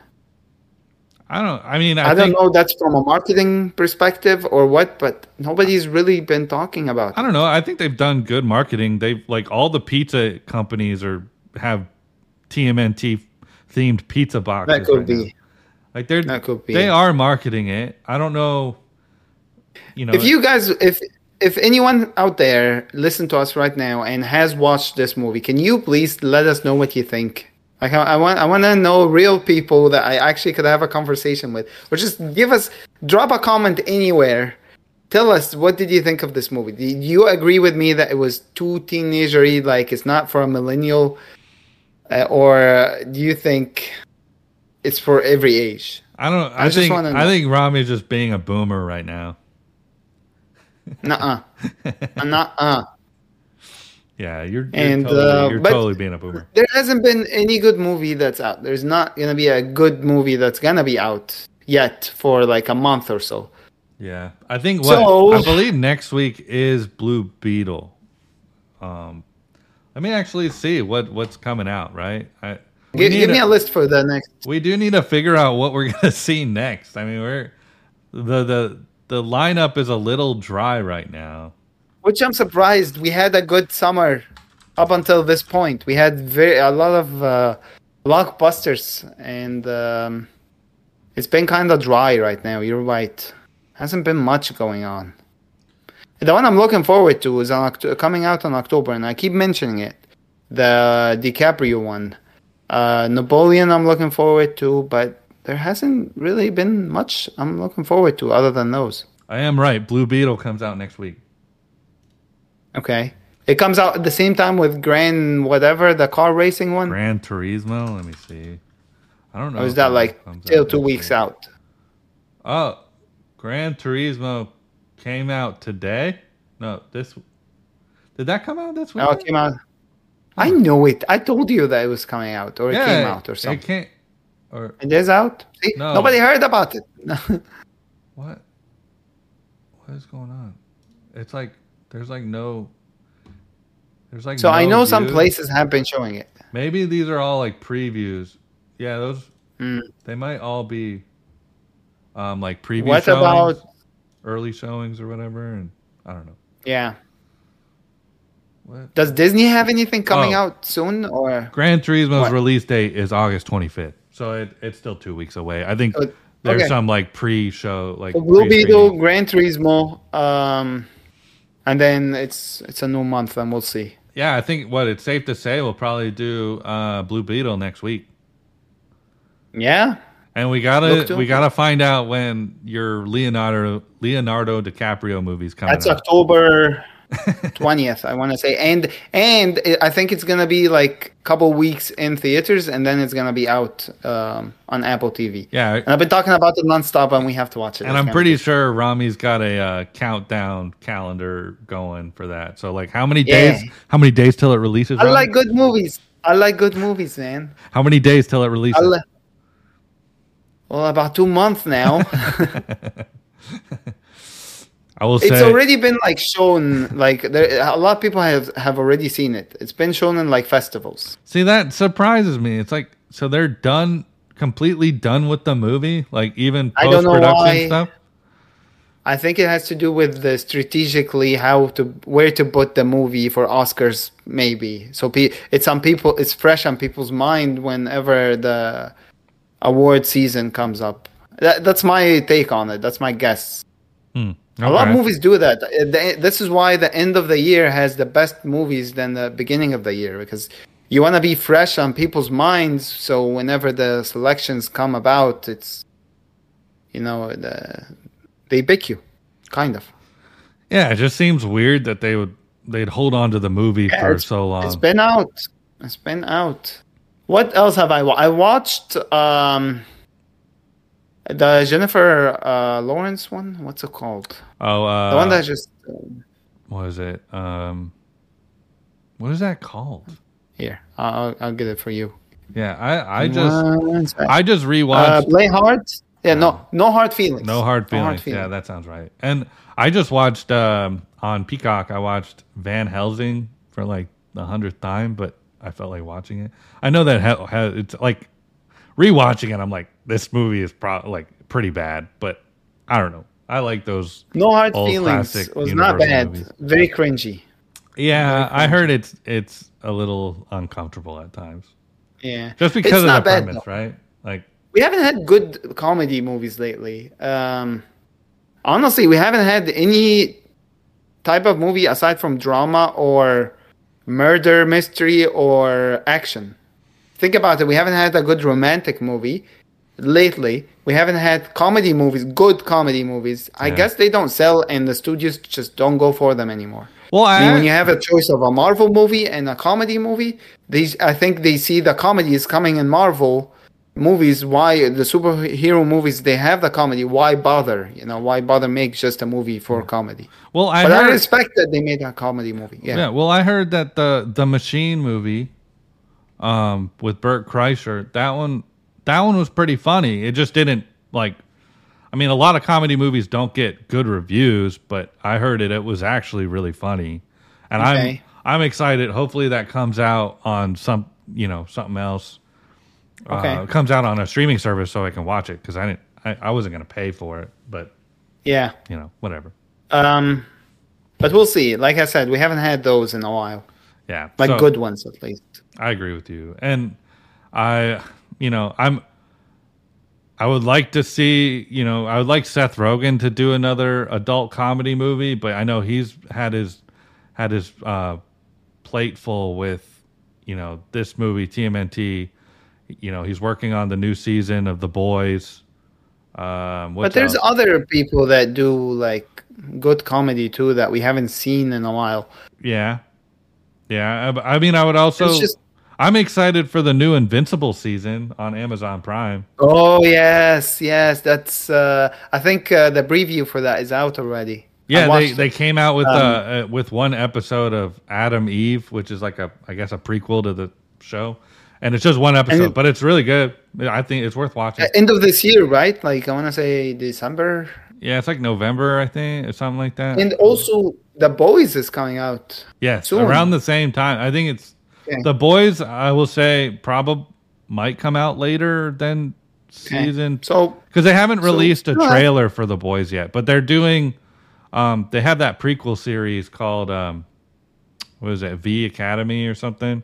I don't. I mean, I, I, think, don't know that's from a marketing perspective or what, but nobody's really been talking about. I don't know. I think they've done good marketing. They've like all the pizza companies are have TMNT themed pizza boxes. That could right now. be. Like they're That could be. they are marketing it. I don't know. You know, If you guys, if if anyone out there listen to us right now and has watched this movie, can you please let us know what you think? Like I, I want, I want to know real people that I actually could have a conversation with, or just give us, drop a comment anywhere. Tell us what did you think of this movie? Do you agree with me that it was too teenagery, like it's not for a millennial, uh, or do you think it's for every age? I don't. I, I just think I think Ramy's just being a boomer right now. Nuh-uh. Nuh-uh. Yeah, you're, you're And, totally, uh, you're totally being a boomer. There hasn't been any good movie that's out. There's not gonna be a good movie that's gonna be out yet for like a month or so. Yeah, I think what So- I believe next week is Blue Beetle. Um, let me actually see what what's coming out. Right, I, Give, give me a- a list for the next. We do need to figure out what we're gonna see next. I mean, we're the the the lineup is a little dry right now. Which I'm surprised we had a good summer up until this point. We had very a lot of uh, blockbusters, and um, it's been kind of dry right now. You're right. Hasn't been much going on. The one I'm looking forward to is on Oct- coming out in October, and I keep mentioning it. The DiCaprio one, Uh, Napoleon, I'm looking forward to, but there hasn't really been much I'm looking forward to other than those. I am right. Blue Beetle comes out next week. Okay. It comes out at the same time with Gran whatever, the car racing one. Gran Turismo. Let me see. I don't know. or is that like still two weeks week. out? Oh, Gran Turismo came out today. No, this. Did that come out this week? Oh, it came out. I know it. I told you that it was coming out, or it came out, or It something. can't. Or It is out. See, No. nobody heard about it. what? What is going on? It's like there's like no. There's like so I no know some places have been showing it. Maybe these are all like previews. Yeah, those Mm. they might all be um like preview What showings, about- early showings or whatever and I don't know. Yeah. What? Does Disney have anything coming Oh. out soon, or Gran Turismo's What? release date is August 25th. So it, it's still 2 weeks away. I think Uh, there's okay. some like pre-show like So Blue pre-screening. Beetle, Gran Turismo, um, and then it's it's a new month, and we'll see. Yeah, I think what it's safe to say we'll probably do uh Blue Beetle next week. Yeah, And we gotta to we gotta find out when your Leonardo Leonardo DiCaprio movie's coming that's out. October twentieth. I want to say, and and I think it's gonna be like a couple weeks in theaters, and then it's gonna be out um, on Apple TV. Yeah, And I've been talking about it nonstop, and we have to watch it. and I'm pretty sure Ramy's got a uh, countdown calendar going for that. So like, how many Yeah. days? How many days till it releases? I Ramy? like good movies. I like good movies, man. How many days till it releases? Li- well, about two months now. I will it's already been like shown. Like there, a lot of people have have already seen it. It's been shown in like festivals. see, that surprises me. It's like so they're done, completely done with the movie. Like even post production stuff. I think it has to do with the strategically how to where to put the movie for Oscars, maybe. So pe- it's on people. It's fresh on people's mind whenever the award season comes up. That, that's my take on it. That's my guess. Hmm. A lot of movies do that. Uh, This is why the end of the year has the best movies than the beginning of the year because you want to be fresh on people's minds. So whenever the selections come about, it's you know the, they pick you, kind of. Yeah, it just seems weird that they would they'd hold on to the movie Yeah, for so long. It's been out. It's been out. What else have I? Wa- I watched um the Jennifer uh, Lawrence one. What's it called? oh, uh, The one that just uh, what is it? Um, what is that called? here. I'll I'll get it for you. Yeah, I I just. I just Uh, play hard. Yeah, no, no hard feelings. No Hard Feelings. Yeah, that sounds right. And I just watched um, on Peacock. I watched Van Helsing for like the hundredth time, but I felt like watching it. I know that ha- ha- it's like rewatching it. I'm like, this movie is pro- like pretty bad, but I don't know. I like those. no hard old feelings classic was not bad. movies. Very cringy. Yeah, I heard it's it's a little uncomfortable at times, Yeah, just because It's of the bad, premise, though. right? Like, we haven't had good comedy movies lately. Um, honestly, we haven't had any type of movie aside from drama or murder mystery or action. Think about it. We haven't had a good romantic movie lately. We haven't had comedy movies, good comedy movies. I Yeah. guess they don't sell, and the studios just don't go for them anymore. well, I I, mean, when you have a choice of a Marvel movie and a comedy movie, these I think they see the comedy is coming in Marvel movies. Why the superhero movies they have the comedy? Why bother? You know, why bother make just a movie for hmm. comedy? well, I But I respect that they made a comedy movie. Yeah, Yeah, well, I heard that the the Machine movie, um, with Bert Kreischer, that one, that one was pretty funny. It just didn't like. I mean, a lot of comedy movies don't get good reviews, but I heard it. It was actually really funny, and Okay. I'm I'm excited. Hopefully, that comes out on some you know something else. Okay. Uh, comes out on a streaming service so I can watch it because I didn't. I, I wasn't going to pay for it, but yeah. you know, whatever. Um, but we'll see. Like I said, we haven't had those in a while, Yeah, like so- good ones at least. I agree with you. And I, you know, I'm, I would like to see, you know, I would like Seth Rogen to do another adult comedy movie, but I know he's had his, had his uh, plate full with, you know, this movie, TMNT, you know he's working on the new season of The Boys. Um, But there's else? other people that do like good comedy too that we haven't seen in a while. yeah, yeah. I, I mean, I would also. It's just I'm excited for the new Invincible season on Amazon Prime. oh yes, yes. That's uh, I think uh, the preview for that is out already. Yeah, they, they came out with Um, uh, uh with one episode of Atom Eve, which is like a I guess a prequel to the show, and it's just one episode, it- but it's really good. I think it's worth watching. End of this year, right? Like I want to say December. Yeah, it's like November, I think, or something like that. And also, The Boys is coming out. yes, soon. around the same time. I think it's Okay. the boys. I will say probably might come out later than Okay. season So because they haven't released a go ahead. trailer for the boys yet, but they're doing. Um, they have that prequel series called um, what is it, V Academy or something,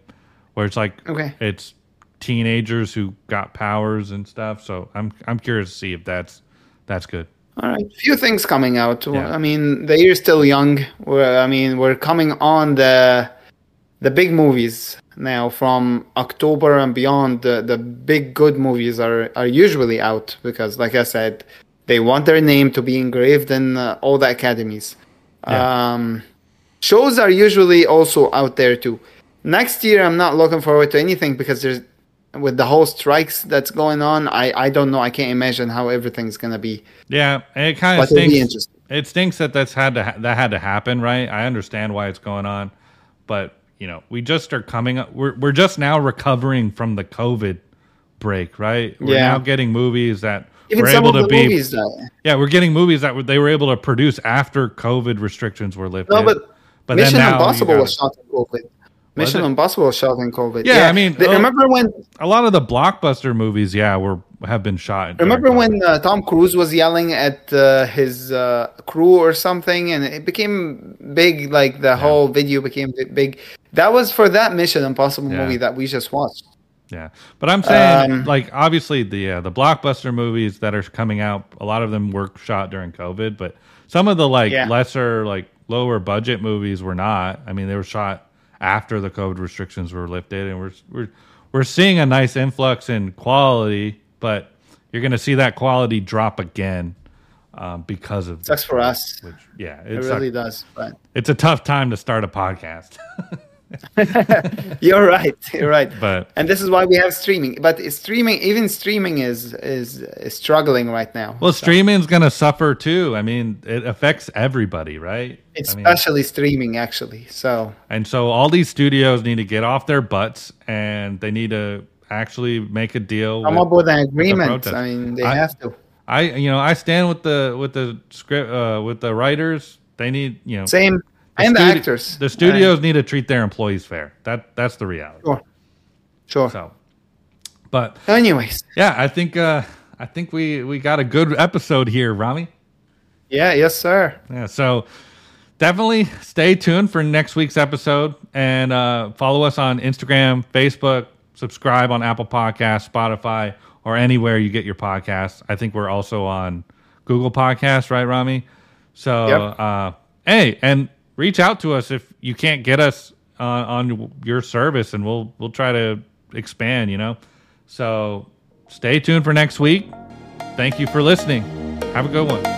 where it's like Okay. it's teenagers who got powers and stuff. So I'm I'm curious to see if that's that's good. All right, A few things coming out. Yeah. I mean, the year's still young. We're, I mean, we're coming on the the big movies now from October and beyond. The the big good movies are are usually out because, like I said, they want their name to be engraved in uh, all the academies. Yeah. Um, shows are usually also out there too. Next year, I'm not looking forward to anything because there's with the whole strikes that's going on. I I don't know. I can't imagine how everything's gonna be. Yeah, it kind of But it'll be stinks. It stinks that that's had to ha- that had to happen, right? I understand why it's going on, but you know, we just are coming up. We're we're just now recovering from the COVID break, right? We're Yeah. now getting movies that Even we're able to be. movies Yeah, we're getting movies that were- they were able to produce after COVID restrictions were lifted. no, but, but Mission now Impossible was shot in COVID. Mission? Impossible shot in COVID. Yeah, I mean, They- uh, remember when? a lot of the blockbuster movies, yeah, were have been shot. Remember when uh, Tom Cruise was yelling at uh, his uh, crew or something, and it became big. Like the whole video became big. That was for that Mission Impossible Yeah. movie that we just watched. Yeah, but I'm saying, Um, like, obviously the uh, the blockbuster movies that are coming out, a lot of them were shot during COVID, but some of the like Yeah. lesser, like lower budget movies were not. I mean, they were shot after the COVID restrictions were lifted, and we're we're we're seeing a nice influx in quality, but you're going to see that quality drop again um, because of Sucks for us. Which, yeah, It it's really does. But it's a tough time to start a podcast, you're right. You're right. but And this is why we have streaming. But streaming, even streaming, is is, is struggling right now. well, So- streaming's going to suffer too. I mean, it affects everybody, right? I mean, especially streaming actually so And so all these studios need to get off their butts and they need to actually make a deal. come with- up with an agreement i mean they I- have to I you know I stand with the with the script uh, with the writers. They need you know same and the actors The studios need to treat their employees fair. That that's the reality. Sure sure So, but anyways yeah, I think uh, I think we we got a good episode here, Ramy. yeah yes sir Yeah, so definitely stay tuned for next week's episode and uh, follow us on Instagram, Facebook, subscribe on Apple Podcasts, Spotify, or anywhere you get your podcasts. I think we're also on Google Podcasts, right, Ramy? So, Yep. uh, hey, and reach out to us if you can't get us uh, on your service, and we'll we'll try to expand. You know, so stay tuned for next week. Thank you for listening. Have a good one.